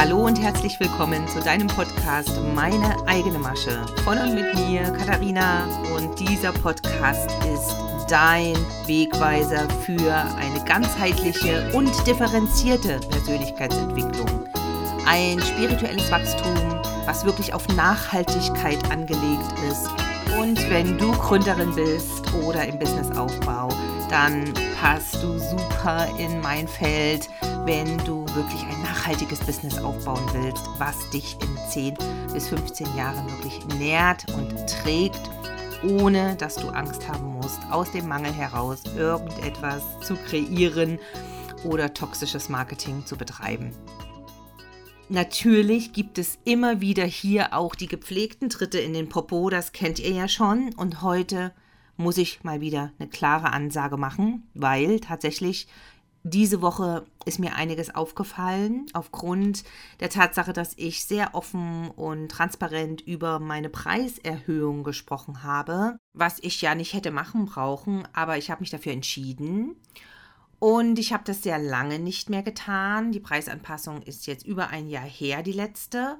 Hallo und herzlich willkommen zu deinem Podcast Meine eigene Masche. Von und mit mir, Katharina. Und dieser Podcast ist dein Wegweiser für eine ganzheitliche und differenzierte Persönlichkeitsentwicklung. Ein spirituelles Wachstum, was wirklich auf Nachhaltigkeit angelegt ist. Und wenn du Gründerin bist oder im Businessaufbau, dann passt du super in mein Feld, wenn du wirklich ein nachhaltiges Business aufbauen willst, was dich in 10 bis 15 Jahren wirklich nährt und trägt, ohne dass du Angst haben musst, aus dem Mangel heraus irgendetwas zu kreieren oder toxisches Marketing zu betreiben. Natürlich gibt es immer wieder hier auch die gepflegten Tritte in den Popo, das kennt ihr ja schon. Und heute muss ich mal wieder eine klare Ansage machen, weil tatsächlich diese Woche ist mir einiges aufgefallen aufgrund der Tatsache, dass ich sehr offen und transparent über meine Preiserhöhung gesprochen habe, was ich ja nicht hätte machen brauchen, aber ich habe mich dafür entschieden. Und ich habe das sehr lange nicht mehr getan. Die Preisanpassung ist jetzt über ein Jahr her, die letzte.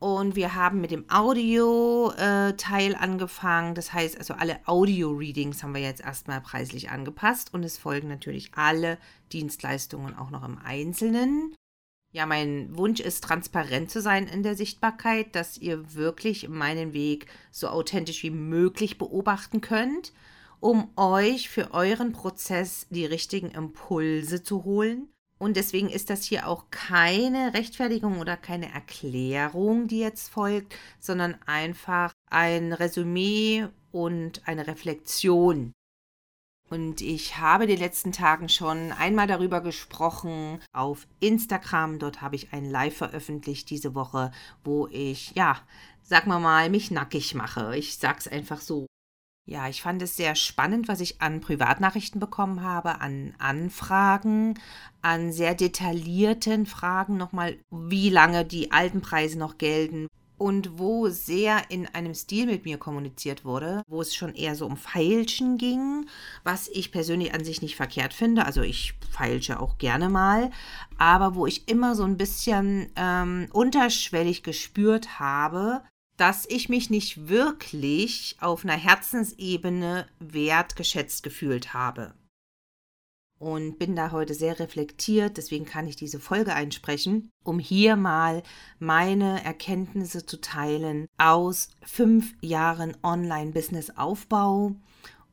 Und wir haben mit dem Audio-Teil äh, angefangen. Das heißt, also alle Audio-Readings haben wir jetzt erstmal preislich angepasst. Und es folgen natürlich alle Dienstleistungen auch noch im Einzelnen. Ja, mein Wunsch ist, transparent zu sein in der Sichtbarkeit, dass ihr wirklich meinen Weg so authentisch wie möglich beobachten könnt, um euch für euren Prozess die richtigen Impulse zu holen und deswegen ist das hier auch keine Rechtfertigung oder keine Erklärung, die jetzt folgt, sondern einfach ein Resümee und eine Reflexion. Und ich habe in den letzten Tagen schon einmal darüber gesprochen auf Instagram. Dort habe ich ein Live veröffentlicht diese Woche, wo ich, ja, sag mal mal, mich nackig mache. Ich sag's einfach so. Ja, ich fand es sehr spannend, was ich an Privatnachrichten bekommen habe, an Anfragen, an sehr detaillierten Fragen nochmal, wie lange die alten Preise noch gelten und wo sehr in einem Stil mit mir kommuniziert wurde, wo es schon eher so um Feilschen ging, was ich persönlich an sich nicht verkehrt finde. Also ich feilsche auch gerne mal, aber wo ich immer so ein bisschen ähm, unterschwellig gespürt habe, dass ich mich nicht wirklich auf einer Herzensebene wertgeschätzt gefühlt habe. Und bin da heute sehr reflektiert, deswegen kann ich diese Folge einsprechen, um hier mal meine Erkenntnisse zu teilen aus fünf Jahren Online-Business-Aufbau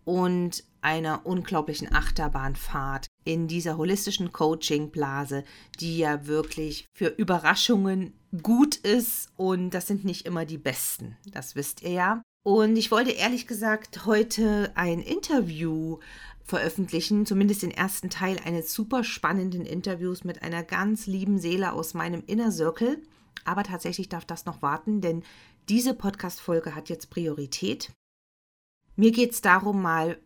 und einer unglaublichen Achterbahnfahrt in dieser holistischen Coaching-Blase, die ja wirklich für Überraschungen gut ist und das sind nicht immer die besten. Das wisst ihr ja. Und ich wollte ehrlich gesagt heute ein Interview veröffentlichen, zumindest den ersten Teil eines super spannenden Interviews mit einer ganz lieben Seele aus meinem Inner Circle. Aber tatsächlich darf das noch warten, denn diese Podcast-Folge hat jetzt Priorität. Mir geht es darum, mal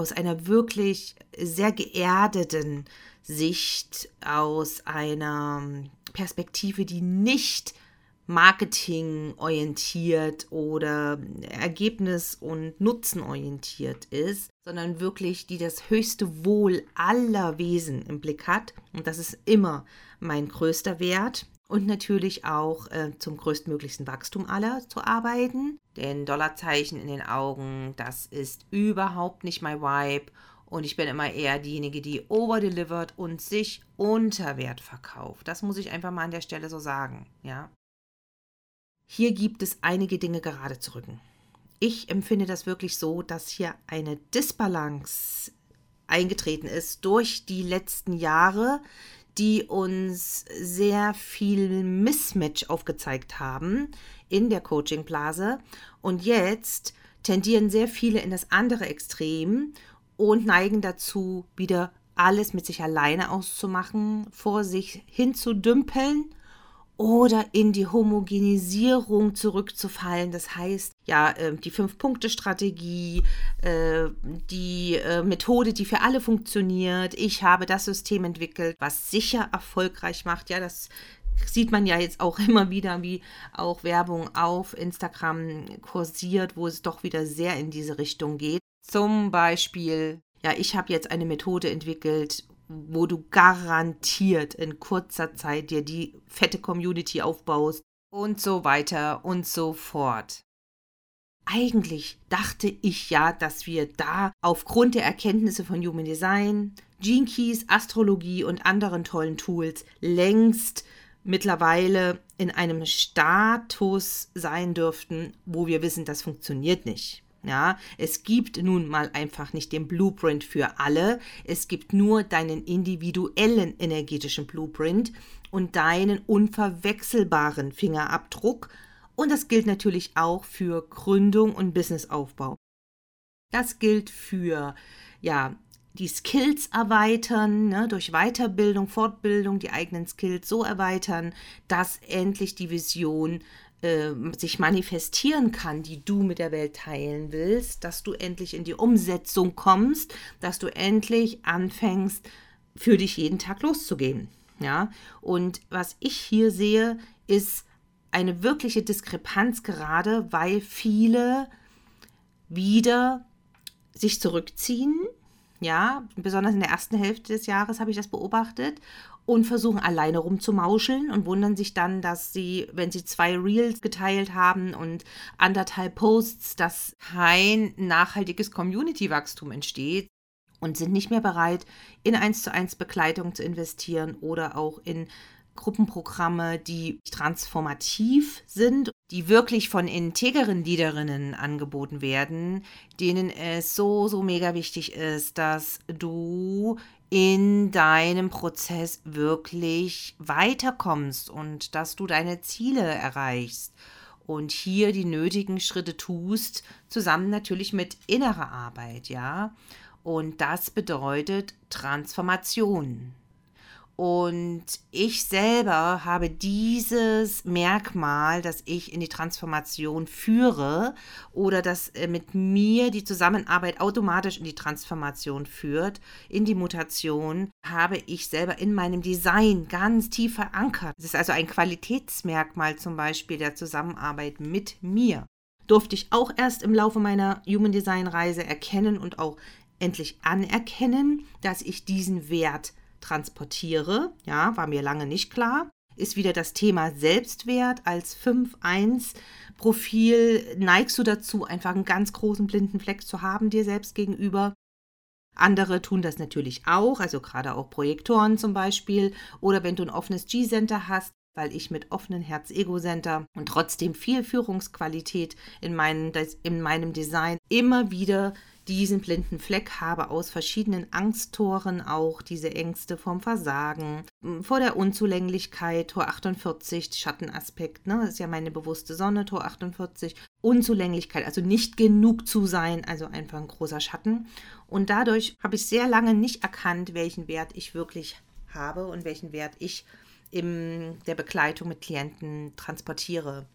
aus einer wirklich sehr geerdeten Sicht, aus einer Perspektive, die nicht marketingorientiert oder ergebnis- und nutzenorientiert ist, sondern wirklich die das höchste Wohl aller Wesen im Blick hat. Und das ist immer mein größter Wert und natürlich auch äh, zum größtmöglichsten Wachstum aller zu arbeiten. Denn Dollarzeichen in den Augen, das ist überhaupt nicht mein Vibe. Und ich bin immer eher diejenige, die overdelivert und sich unter Wert verkauft. Das muss ich einfach mal an der Stelle so sagen, ja. Hier gibt es einige Dinge gerade zu rücken. Ich empfinde das wirklich so, dass hier eine Disbalance eingetreten ist durch die letzten Jahre, die uns sehr viel Mismatch aufgezeigt haben in der Coaching-Blase. Und jetzt tendieren sehr viele in das andere Extrem und neigen dazu, wieder alles mit sich alleine auszumachen, vor sich hinzudümpeln oder in die Homogenisierung zurückzufallen. Das heißt, ja, ähm, die Fünf-Punkte-Strategie, äh, die äh, Methode, die für alle funktioniert. Ich habe das System entwickelt, was sicher erfolgreich macht. Ja, das sieht man ja jetzt auch immer wieder, wie auch Werbung auf Instagram kursiert, wo es doch wieder sehr in diese Richtung geht. Zum Beispiel, ja, ich habe jetzt eine Methode entwickelt, wo du garantiert in kurzer Zeit dir die fette Community aufbaust und so weiter und so fort. Eigentlich dachte ich ja, dass wir da aufgrund der Erkenntnisse von Human Design, Gene Keys, Astrologie und anderen tollen Tools längst mittlerweile in einem Status sein dürften, wo wir wissen, das funktioniert nicht. Ja, es gibt nun mal einfach nicht den Blueprint für alle. Es gibt nur deinen individuellen energetischen Blueprint und deinen unverwechselbaren Fingerabdruck. Und das gilt natürlich auch für Gründung und Businessaufbau. Das gilt für ja, die Skills erweitern, ne, durch Weiterbildung, Fortbildung, die eigenen Skills so erweitern, dass endlich die Vision äh, sich manifestieren kann, die du mit der Welt teilen willst, dass du endlich in die Umsetzung kommst, dass du endlich anfängst, für dich jeden Tag loszugehen. Ja, und was ich hier sehe, ist eine wirkliche Diskrepanz gerade, weil viele wieder sich zurückziehen, ja, besonders in der ersten Hälfte des Jahres habe ich das beobachtet und versuchen alleine rumzumauscheln und wundern sich dann, dass sie, wenn sie zwei Reels geteilt haben und anderthalb Posts, dass kein nachhaltiges Community-Wachstum entsteht und sind nicht mehr bereit, in 1 zu 1 Begleitung zu investieren oder auch in Gruppenprogramme, die transformativ sind, die wirklich von integeren Leaderinnen angeboten werden, denen es so, so mega wichtig ist, dass du in deinem Prozess wirklich weiterkommst und dass du deine Ziele erreichst und hier die nötigen Schritte tust, zusammen natürlich mit innerer Arbeit, ja. Und das bedeutet Transformation. Und ich selber habe dieses Merkmal, dass ich in die Transformation führe oder dass äh, mit mir die Zusammenarbeit automatisch in die Transformation führt, in die Mutation, habe ich selber in meinem Design ganz tief verankert. Es ist also ein Qualitätsmerkmal zum Beispiel der Zusammenarbeit mit mir. Durfte ich auch erst im Laufe meiner Human Design Reise erkennen und auch endlich anerkennen, dass ich diesen Wert transportiere, ja, war mir lange nicht klar, ist wieder das Thema Selbstwert als 5-1 Profil. Neigst du dazu, einfach einen ganz großen blinden Fleck zu haben dir selbst gegenüber? Andere tun das natürlich auch, also gerade auch Projektoren zum Beispiel. Oder wenn du ein offenes G-Center hast, weil ich mit offenen Herz-Ego-Center und trotzdem viel Führungsqualität in, meinen, in meinem Design immer wieder diesen blinden Fleck habe aus verschiedenen Angsttoren auch diese Ängste vom Versagen, vor der Unzulänglichkeit, Tor 48, Schattenaspekt, ne, das ist ja meine bewusste Sonne, Tor 48, Unzulänglichkeit, also nicht genug zu sein, also einfach ein großer Schatten. Und dadurch habe ich sehr lange nicht erkannt, welchen Wert ich wirklich habe und welchen Wert ich in der Begleitung mit Klienten transportiere.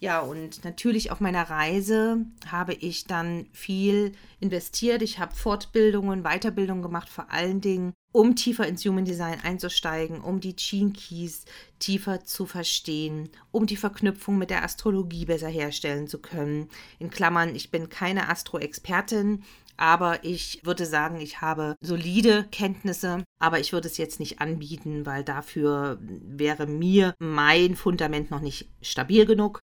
Ja, und natürlich auf meiner Reise habe ich dann viel investiert. Ich habe Fortbildungen, Weiterbildungen gemacht, vor allen Dingen, um tiefer ins Human Design einzusteigen, um die Gene Keys tiefer zu verstehen, um die Verknüpfung mit der Astrologie besser herstellen zu können. In Klammern, ich bin keine Astro-Expertin, aber ich würde sagen, ich habe solide Kenntnisse, aber ich würde es jetzt nicht anbieten, weil dafür wäre mir mein Fundament noch nicht stabil genug.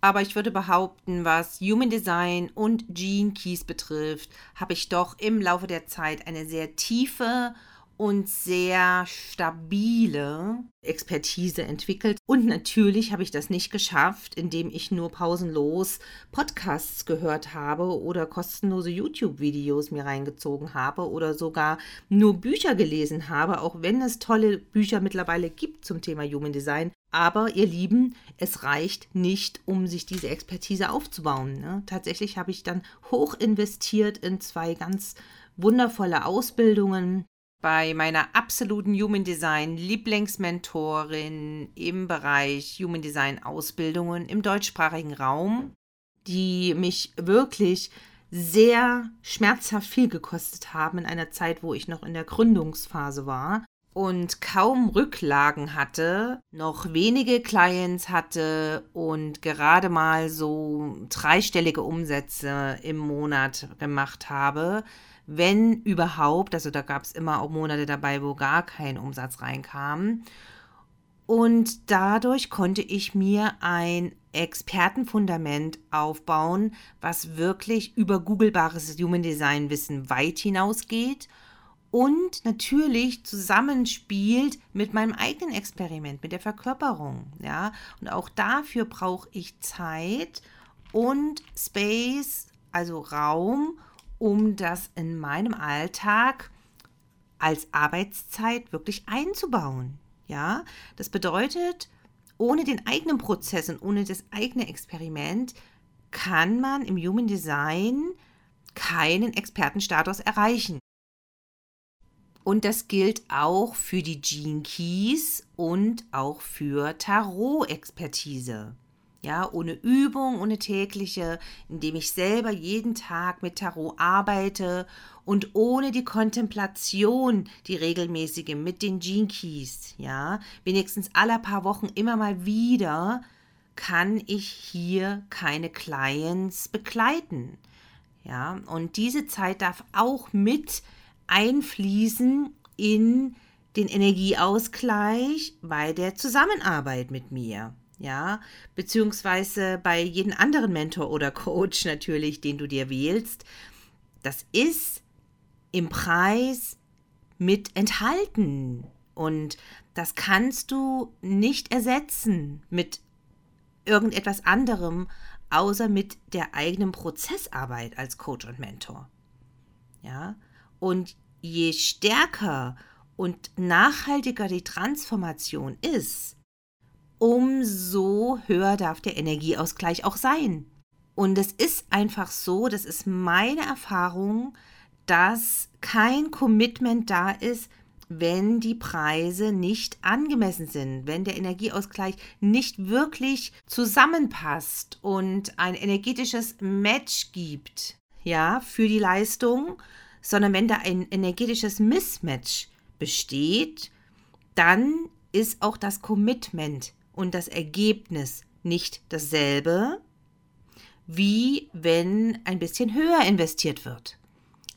Aber ich würde behaupten, was Human Design und Gene Keys betrifft, habe ich doch im Laufe der Zeit eine sehr tiefe und sehr stabile Expertise entwickelt. Und natürlich habe ich das nicht geschafft, indem ich nur pausenlos Podcasts gehört habe oder kostenlose YouTube-Videos mir reingezogen habe oder sogar nur Bücher gelesen habe, auch wenn es tolle Bücher mittlerweile gibt zum Thema Human Design. Aber ihr Lieben, es reicht nicht, um sich diese Expertise aufzubauen. Ne? Tatsächlich habe ich dann hoch investiert in zwei ganz wundervolle Ausbildungen bei meiner absoluten Human Design Lieblingsmentorin im Bereich Human Design Ausbildungen im deutschsprachigen Raum, die mich wirklich sehr schmerzhaft viel gekostet haben in einer Zeit, wo ich noch in der Gründungsphase war. Und kaum Rücklagen hatte, noch wenige Clients hatte und gerade mal so dreistellige Umsätze im Monat gemacht habe, wenn überhaupt, also da gab es immer auch Monate dabei, wo gar kein Umsatz reinkam. Und dadurch konnte ich mir ein Expertenfundament aufbauen, was wirklich über googlebares Human Design Wissen weit hinausgeht und natürlich zusammenspielt mit meinem eigenen Experiment, mit der Verkörperung. Ja? Und auch dafür brauche ich Zeit und Space, also Raum, um das in meinem Alltag als Arbeitszeit wirklich einzubauen. Ja, das bedeutet, ohne den eigenen Prozess und ohne das eigene Experiment kann man im Human Design keinen Expertenstatus erreichen. Und das gilt auch für die Gene Keys und auch für Tarot-Expertise. Ja, ohne Übung, ohne tägliche, indem ich selber jeden Tag mit Tarot arbeite und ohne die Kontemplation, die regelmäßige mit den Gene Keys, ja, wenigstens alle paar Wochen immer mal wieder, kann ich hier keine Clients begleiten. Ja, und diese Zeit darf auch mit einfließen in den Energieausgleich bei der Zusammenarbeit mit mir. Ja, beziehungsweise bei jedem anderen Mentor oder Coach natürlich, den du dir wählst. Das ist im Preis mit enthalten. Und das kannst du nicht ersetzen mit irgendetwas anderem, außer mit der eigenen Prozessarbeit als Coach und Mentor. Ja, und je stärker und nachhaltiger die Transformation ist, umso höher darf der Energieausgleich auch sein. Und es ist einfach so, das ist meine Erfahrung, dass kein Commitment da ist, wenn die Preise nicht angemessen sind, wenn der Energieausgleich nicht wirklich zusammenpasst und ein energetisches Match gibt, ja, für die Leistung, sondern wenn da ein energetisches Mismatch besteht, dann ist auch das Commitment und das Ergebnis nicht dasselbe, wie wenn ein bisschen höher investiert wird.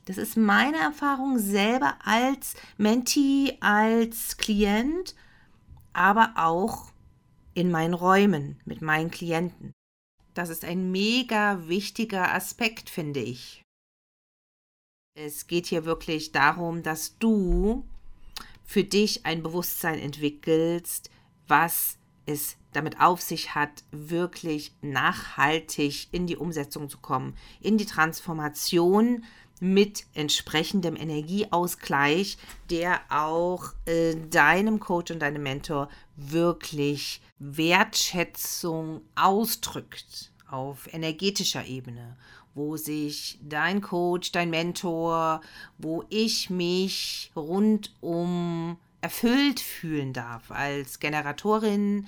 Das ist meine Erfahrung selber als Mentee, als Klient, aber auch in meinen Räumen mit meinen Klienten. Das ist ein mega wichtiger Aspekt, finde ich. Es geht hier wirklich darum, dass du für dich ein Bewusstsein entwickelst, was es damit auf sich hat, wirklich nachhaltig in die Umsetzung zu kommen, in die Transformation mit entsprechendem Energieausgleich, der auch äh, deinem Coach und deinem Mentor wirklich Wertschätzung ausdrückt auf energetischer Ebene wo sich dein Coach, dein Mentor, wo ich mich rundum erfüllt fühlen darf. Als Generatorin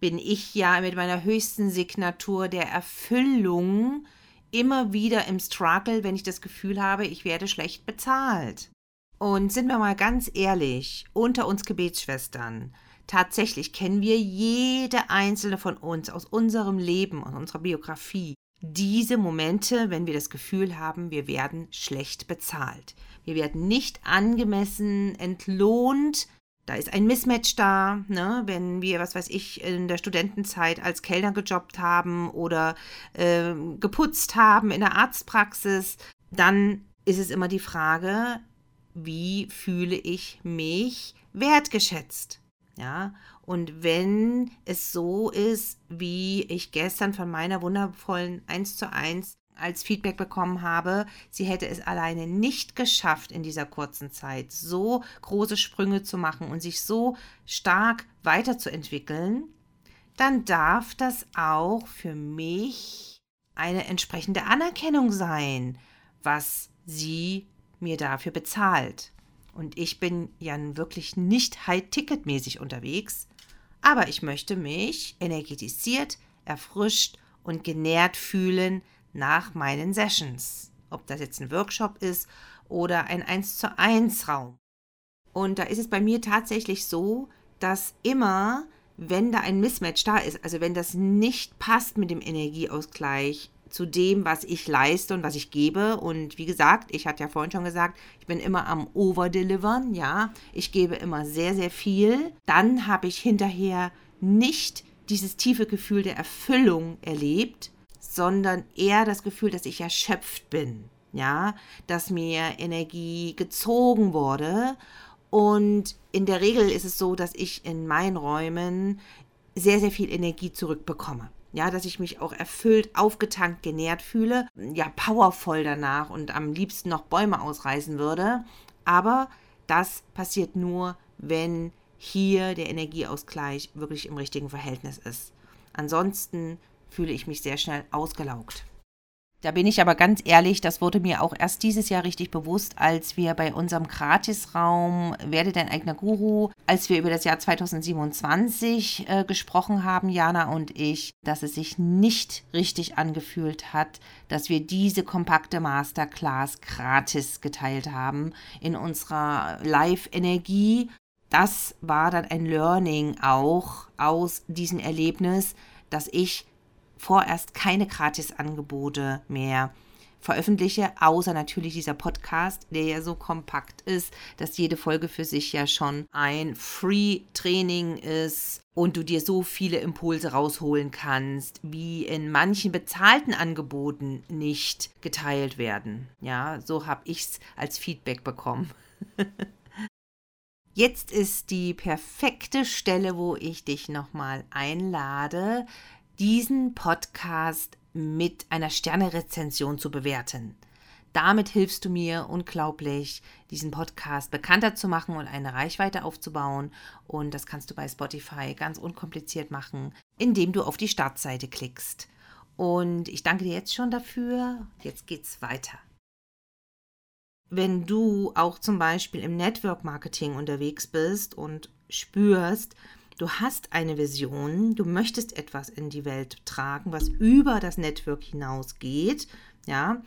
bin ich ja mit meiner höchsten Signatur der Erfüllung immer wieder im Struggle, wenn ich das Gefühl habe, ich werde schlecht bezahlt. Und sind wir mal ganz ehrlich, unter uns Gebetsschwestern, tatsächlich kennen wir jede einzelne von uns aus unserem Leben und unserer Biografie diese Momente, wenn wir das Gefühl haben, wir werden schlecht bezahlt. Wir werden nicht angemessen entlohnt. Da ist ein Mismatch da, ne? wenn wir, was weiß ich, in der Studentenzeit als Kellner gejobbt haben oder äh, geputzt haben in der Arztpraxis, dann ist es immer die Frage, wie fühle ich mich wertgeschätzt? Ja, und wenn es so ist, wie ich gestern von meiner wundervollen 1 zu 1 als Feedback bekommen habe, sie hätte es alleine nicht geschafft, in dieser kurzen Zeit so große Sprünge zu machen und sich so stark weiterzuentwickeln, dann darf das auch für mich eine entsprechende Anerkennung sein, was sie mir dafür bezahlt. Und ich bin ja wirklich nicht high-ticket-mäßig unterwegs, aber ich möchte mich energetisiert, erfrischt und genährt fühlen nach meinen Sessions. Ob das jetzt ein Workshop ist oder ein 1 zu 1 Raum. Und da ist es bei mir tatsächlich so, dass immer, wenn da ein Mismatch da ist, also wenn das nicht passt mit dem Energieausgleich zu dem, was ich leiste und was ich gebe. Und wie gesagt, ich hatte ja vorhin schon gesagt, ich bin immer am Overdelivern, ja. Ich gebe immer sehr, sehr viel. Dann habe ich hinterher nicht dieses tiefe Gefühl der Erfüllung erlebt, sondern eher das Gefühl, dass ich erschöpft bin, ja, dass mir Energie gezogen wurde. Und in der Regel ist es so, dass ich in meinen Räumen sehr, sehr viel Energie zurückbekomme ja, dass ich mich auch erfüllt, aufgetankt, genährt fühle, ja, powervoll danach und am liebsten noch Bäume ausreißen würde. Aber das passiert nur, wenn hier der Energieausgleich wirklich im richtigen Verhältnis ist. Ansonsten fühle ich mich sehr schnell ausgelaugt. Da bin ich aber ganz ehrlich, das wurde mir auch erst dieses Jahr richtig bewusst, als wir bei unserem Gratisraum Werde dein eigener Guru, als wir über das Jahr 2027 äh, gesprochen haben, Jana und ich, dass es sich nicht richtig angefühlt hat, dass wir diese kompakte Masterclass gratis geteilt haben in unserer Live-Energie. Das war dann ein Learning auch aus diesem Erlebnis, dass ich vorerst keine Gratisangebote mehr veröffentliche, außer natürlich dieser Podcast, der ja so kompakt ist, dass jede Folge für sich ja schon ein Free-Training ist und du dir so viele Impulse rausholen kannst, wie in manchen bezahlten Angeboten nicht geteilt werden. Ja, so habe ich es als Feedback bekommen. Jetzt ist die perfekte Stelle, wo ich dich nochmal einlade, diesen Podcast mit einer Sternerezension zu bewerten. Damit hilfst du mir unglaublich, diesen Podcast bekannter zu machen und eine Reichweite aufzubauen. Und das kannst du bei Spotify ganz unkompliziert machen, indem du auf die Startseite klickst. Und ich danke dir jetzt schon dafür. Jetzt geht's weiter. Wenn du auch zum Beispiel im Network Marketing unterwegs bist und spürst, Du hast eine Vision, du möchtest etwas in die Welt tragen, was über das Network hinausgeht, ja,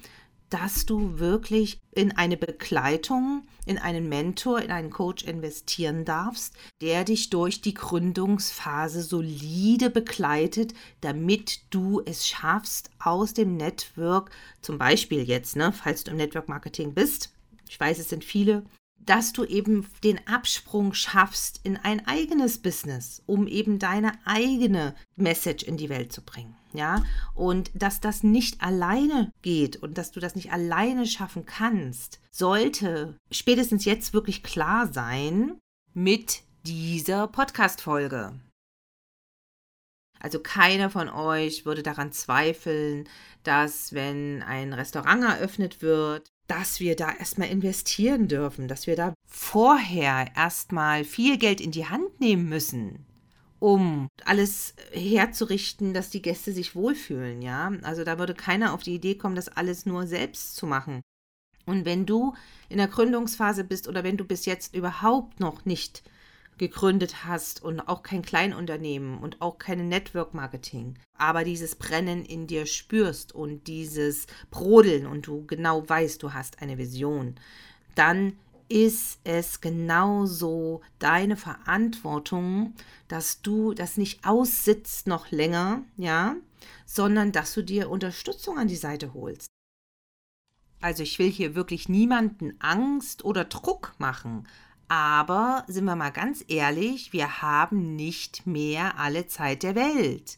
dass du wirklich in eine Begleitung, in einen Mentor, in einen Coach investieren darfst, der dich durch die Gründungsphase solide begleitet, damit du es schaffst, aus dem Network, zum Beispiel jetzt, ne, falls du im Network Marketing bist, ich weiß, es sind viele, dass du eben den Absprung schaffst in ein eigenes Business, um eben deine eigene Message in die Welt zu bringen. Ja, und dass das nicht alleine geht und dass du das nicht alleine schaffen kannst, sollte spätestens jetzt wirklich klar sein mit dieser Podcast-Folge. Also keiner von euch würde daran zweifeln, dass wenn ein Restaurant eröffnet wird, dass wir da erstmal investieren dürfen, dass wir da vorher erstmal viel Geld in die Hand nehmen müssen, um alles herzurichten, dass die Gäste sich wohlfühlen, ja? Also da würde keiner auf die Idee kommen, das alles nur selbst zu machen. Und wenn du in der Gründungsphase bist oder wenn du bis jetzt überhaupt noch nicht gegründet hast und auch kein Kleinunternehmen und auch keine Network Marketing, aber dieses Brennen in dir spürst und dieses Brodeln und du genau weißt, du hast eine Vision, dann ist es genauso deine Verantwortung, dass du das nicht aussitzt noch länger, ja, sondern dass du dir Unterstützung an die Seite holst. Also ich will hier wirklich niemanden Angst oder Druck machen, aber sind wir mal ganz ehrlich, wir haben nicht mehr alle Zeit der Welt.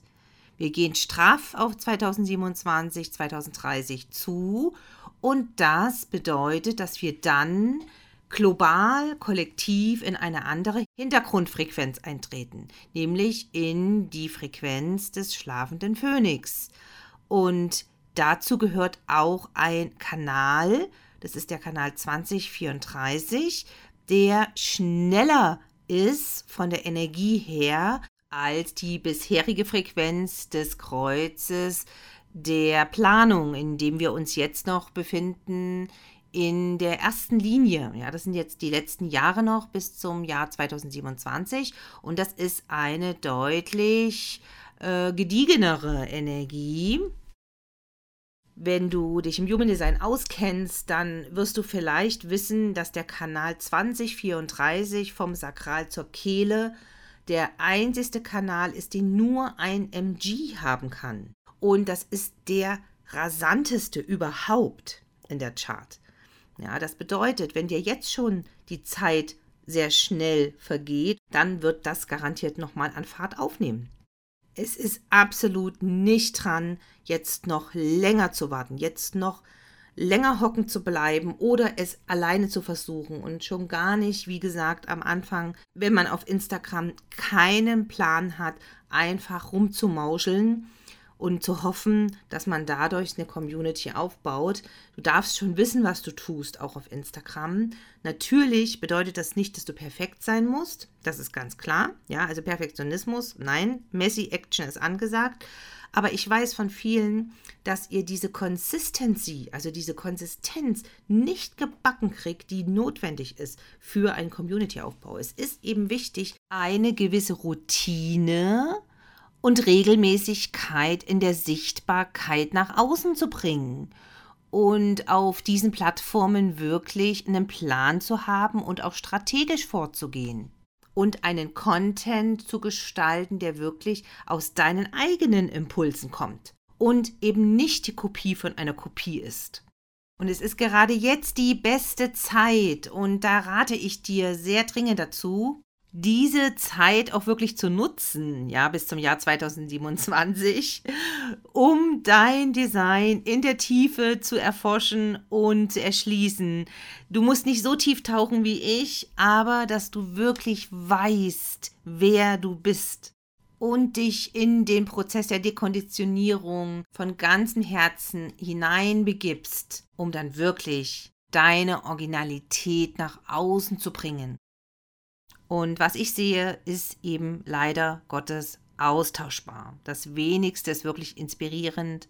Wir gehen straff auf 2027, 2030 zu und das bedeutet, dass wir dann global, kollektiv in eine andere Hintergrundfrequenz eintreten, nämlich in die Frequenz des schlafenden Phönix. Und dazu gehört auch ein Kanal, das ist der Kanal 2034, der schneller ist von der Energie her als die bisherige Frequenz des Kreuzes der Planung, in dem wir uns jetzt noch befinden, in der ersten Linie. Ja, das sind jetzt die letzten Jahre noch bis zum Jahr 2027 und das ist eine deutlich äh, gediegenere Energie. Wenn du dich im Human Design auskennst, dann wirst du vielleicht wissen, dass der Kanal 2034 vom Sakral zur Kehle der einzigste Kanal ist, den nur ein MG haben kann. Und das ist der rasanteste überhaupt in der Chart. Ja, das bedeutet, wenn dir jetzt schon die Zeit sehr schnell vergeht, dann wird das garantiert nochmal an Fahrt aufnehmen. Es ist absolut nicht dran, jetzt noch länger zu warten, jetzt noch länger hocken zu bleiben oder es alleine zu versuchen. Und schon gar nicht, wie gesagt, am Anfang, wenn man auf Instagram keinen Plan hat, einfach rumzumauscheln und zu hoffen, dass man dadurch eine Community aufbaut. Du darfst schon wissen, was du tust, auch auf Instagram. Natürlich bedeutet das nicht, dass du perfekt sein musst. Das ist ganz klar. Ja, also Perfektionismus, nein, messy Action ist angesagt. Aber ich weiß von vielen, dass ihr diese Consistency, also diese Konsistenz nicht gebacken kriegt, die notwendig ist für einen Community-Aufbau. Es ist eben wichtig, eine gewisse Routine und Regelmäßigkeit in der Sichtbarkeit nach außen zu bringen und auf diesen Plattformen wirklich einen Plan zu haben und auch strategisch vorzugehen und einen Content zu gestalten, der wirklich aus deinen eigenen Impulsen kommt und eben nicht die Kopie von einer Kopie ist. Und es ist gerade jetzt die beste Zeit und da rate ich dir sehr dringend dazu, diese Zeit auch wirklich zu nutzen, ja, bis zum Jahr 2027, um dein Design in der Tiefe zu erforschen und zu erschließen. Du musst nicht so tief tauchen wie ich, aber dass du wirklich weißt, wer du bist und dich in den Prozess der Dekonditionierung von ganzem Herzen hineinbegibst, um dann wirklich deine Originalität nach außen zu bringen und was ich sehe, ist eben leider Gottes austauschbar. Das wenigste ist wirklich inspirierend.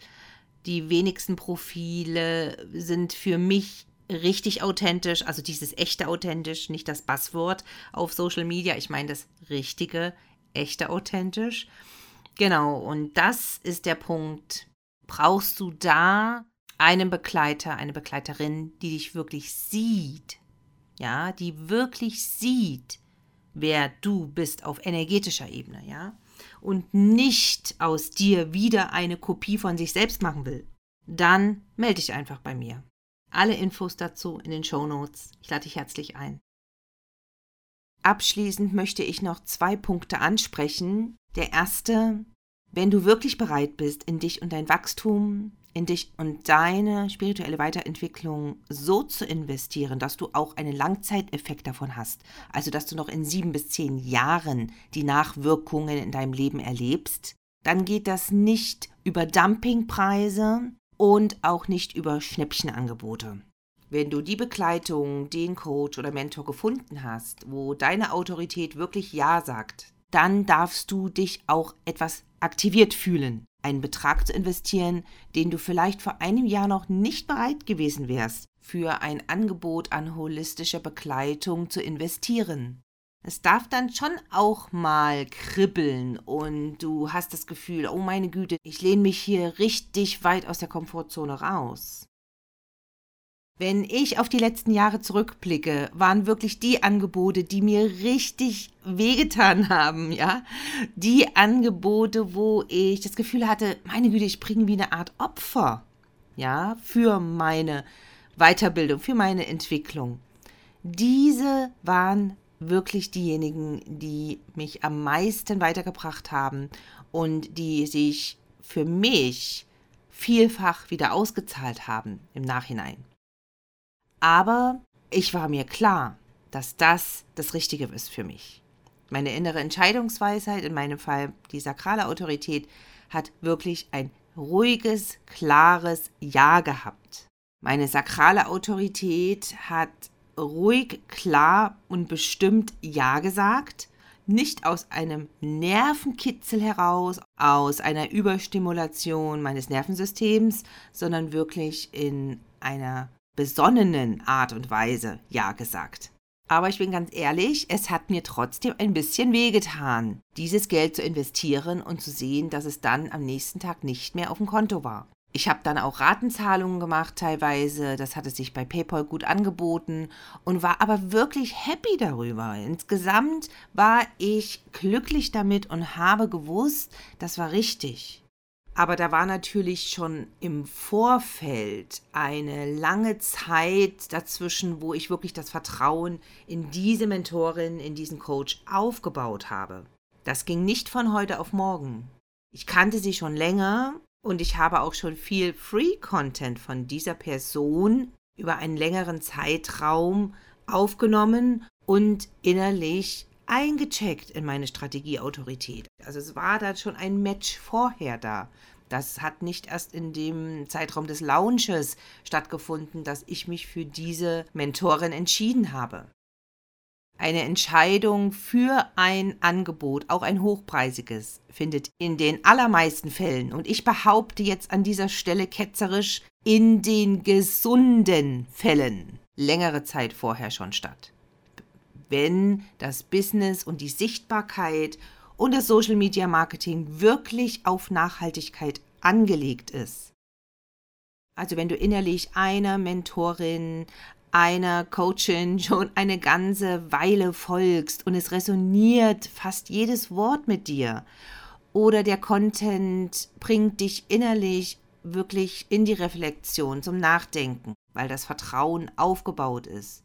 Die wenigsten Profile sind für mich richtig authentisch, also dieses echte authentisch, nicht das Buzzword auf Social Media. Ich meine das richtige, echte authentisch. Genau, und das ist der Punkt. Brauchst du da einen Begleiter, eine Begleiterin, die dich wirklich sieht? Ja, die wirklich sieht, wer du bist auf energetischer Ebene, ja? Und nicht aus dir wieder eine Kopie von sich selbst machen will, dann melde dich einfach bei mir. Alle Infos dazu in den Show Notes. Ich lade dich herzlich ein. Abschließend möchte ich noch zwei Punkte ansprechen. Der erste, wenn du wirklich bereit bist, in dich und dein Wachstum in dich und deine spirituelle Weiterentwicklung so zu investieren, dass du auch einen Langzeiteffekt davon hast. Also, dass du noch in sieben bis zehn Jahren die Nachwirkungen in deinem Leben erlebst, dann geht das nicht über Dumpingpreise und auch nicht über Schnäppchenangebote. Wenn du die Begleitung, den Coach oder Mentor gefunden hast, wo deine Autorität wirklich Ja sagt, dann darfst du dich auch etwas aktiviert fühlen einen Betrag zu investieren, den du vielleicht vor einem Jahr noch nicht bereit gewesen wärst, für ein Angebot an holistischer Begleitung zu investieren. Es darf dann schon auch mal kribbeln und du hast das Gefühl, oh meine Güte, ich lehne mich hier richtig weit aus der Komfortzone raus. Wenn ich auf die letzten Jahre zurückblicke, waren wirklich die Angebote, die mir richtig wehgetan haben, ja. Die Angebote, wo ich das Gefühl hatte, meine Güte, ich bringe wie eine Art Opfer, ja, für meine Weiterbildung, für meine Entwicklung. Diese waren wirklich diejenigen, die mich am meisten weitergebracht haben und die sich für mich vielfach wieder ausgezahlt haben im Nachhinein. Aber ich war mir klar, dass das das Richtige ist für mich. Meine innere Entscheidungsweisheit, in meinem Fall die sakrale Autorität, hat wirklich ein ruhiges, klares Ja gehabt. Meine sakrale Autorität hat ruhig, klar und bestimmt Ja gesagt, nicht aus einem Nervenkitzel heraus, aus einer Überstimulation meines Nervensystems, sondern wirklich in einer besonnenen Art und Weise Ja gesagt. Aber ich bin ganz ehrlich, es hat mir trotzdem ein bisschen wehgetan, dieses Geld zu investieren und zu sehen, dass es dann am nächsten Tag nicht mehr auf dem Konto war. Ich habe dann auch Ratenzahlungen gemacht teilweise, das hatte sich bei PayPal gut angeboten und war aber wirklich happy darüber. Insgesamt war ich glücklich damit und habe gewusst, das war richtig. Aber da war natürlich schon im Vorfeld eine lange Zeit dazwischen, wo ich wirklich das Vertrauen in diese Mentorin, in diesen Coach aufgebaut habe. Das ging nicht von heute auf morgen. Ich kannte sie schon länger und ich habe auch schon viel Free-Content von dieser Person über einen längeren Zeitraum aufgenommen und innerlich eingecheckt in meine Strategieautorität. Also es war da schon ein Match vorher da. Das hat nicht erst in dem Zeitraum des Launches stattgefunden, dass ich mich für diese Mentorin entschieden habe eine Entscheidung für ein Angebot, auch ein hochpreisiges, findet in den allermeisten Fällen, und ich behaupte jetzt an dieser Stelle ketzerisch, in den gesunden Fällen längere Zeit vorher schon statt. Wenn das Business und die Sichtbarkeit und das Social Media Marketing wirklich auf Nachhaltigkeit angelegt ist. Also wenn du innerlich einer Mentorin, einer Coachin schon eine ganze Weile folgst und es resoniert fast jedes Wort mit dir oder der Content bringt dich innerlich wirklich in die Reflexion, zum Nachdenken, weil das Vertrauen aufgebaut ist,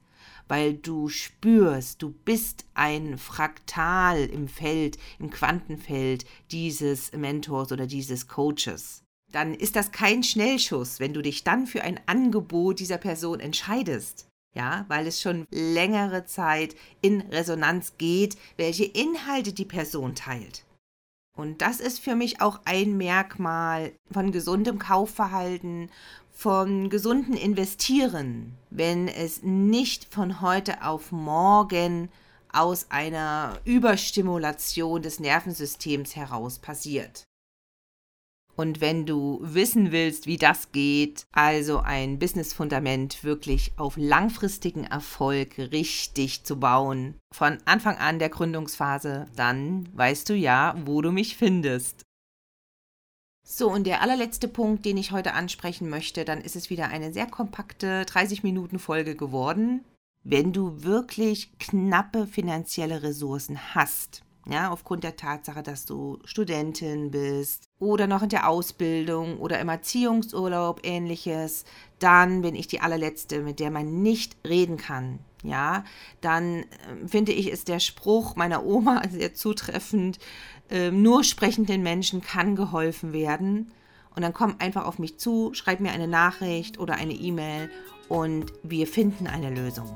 weil du spürst, du bist ein Fraktal im Feld, im Quantenfeld dieses Mentors oder dieses Coaches dann ist das kein Schnellschuss, wenn du dich dann für ein Angebot dieser Person entscheidest. Ja, weil es schon längere Zeit in Resonanz geht, welche Inhalte die Person teilt. Und das ist für mich auch ein Merkmal von gesundem Kaufverhalten, von gesunden Investieren, wenn es nicht von heute auf morgen aus einer Überstimulation des Nervensystems heraus passiert. Und wenn du wissen willst, wie das geht, also ein Business-Fundament wirklich auf langfristigen Erfolg richtig zu bauen, von Anfang an der Gründungsphase, dann weißt du ja, wo du mich findest. So, und der allerletzte Punkt, den ich heute ansprechen möchte, dann ist es wieder eine sehr kompakte 30-Minuten-Folge geworden. Wenn du wirklich knappe finanzielle Ressourcen hast, ja, aufgrund der Tatsache, dass du Studentin bist oder noch in der Ausbildung oder im Erziehungsurlaub ähnliches, dann bin ich die allerletzte, mit der man nicht reden kann. Ja, dann äh, finde ich, ist der Spruch meiner Oma sehr zutreffend, äh, nur sprechenden Menschen kann geholfen werden. Und dann komm einfach auf mich zu, schreib mir eine Nachricht oder eine E-Mail und wir finden eine Lösung.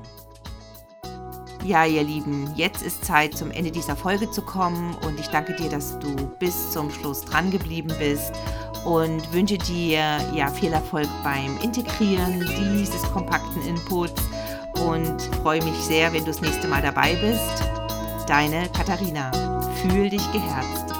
Ja, ihr Lieben, jetzt ist Zeit, zum Ende dieser Folge zu kommen und ich danke dir, dass du bis zum Schluss dran geblieben bist und wünsche dir ja viel Erfolg beim Integrieren dieses kompakten Inputs und freue mich sehr, wenn du das nächste Mal dabei bist. Deine Katharina. Fühl dich geherzt.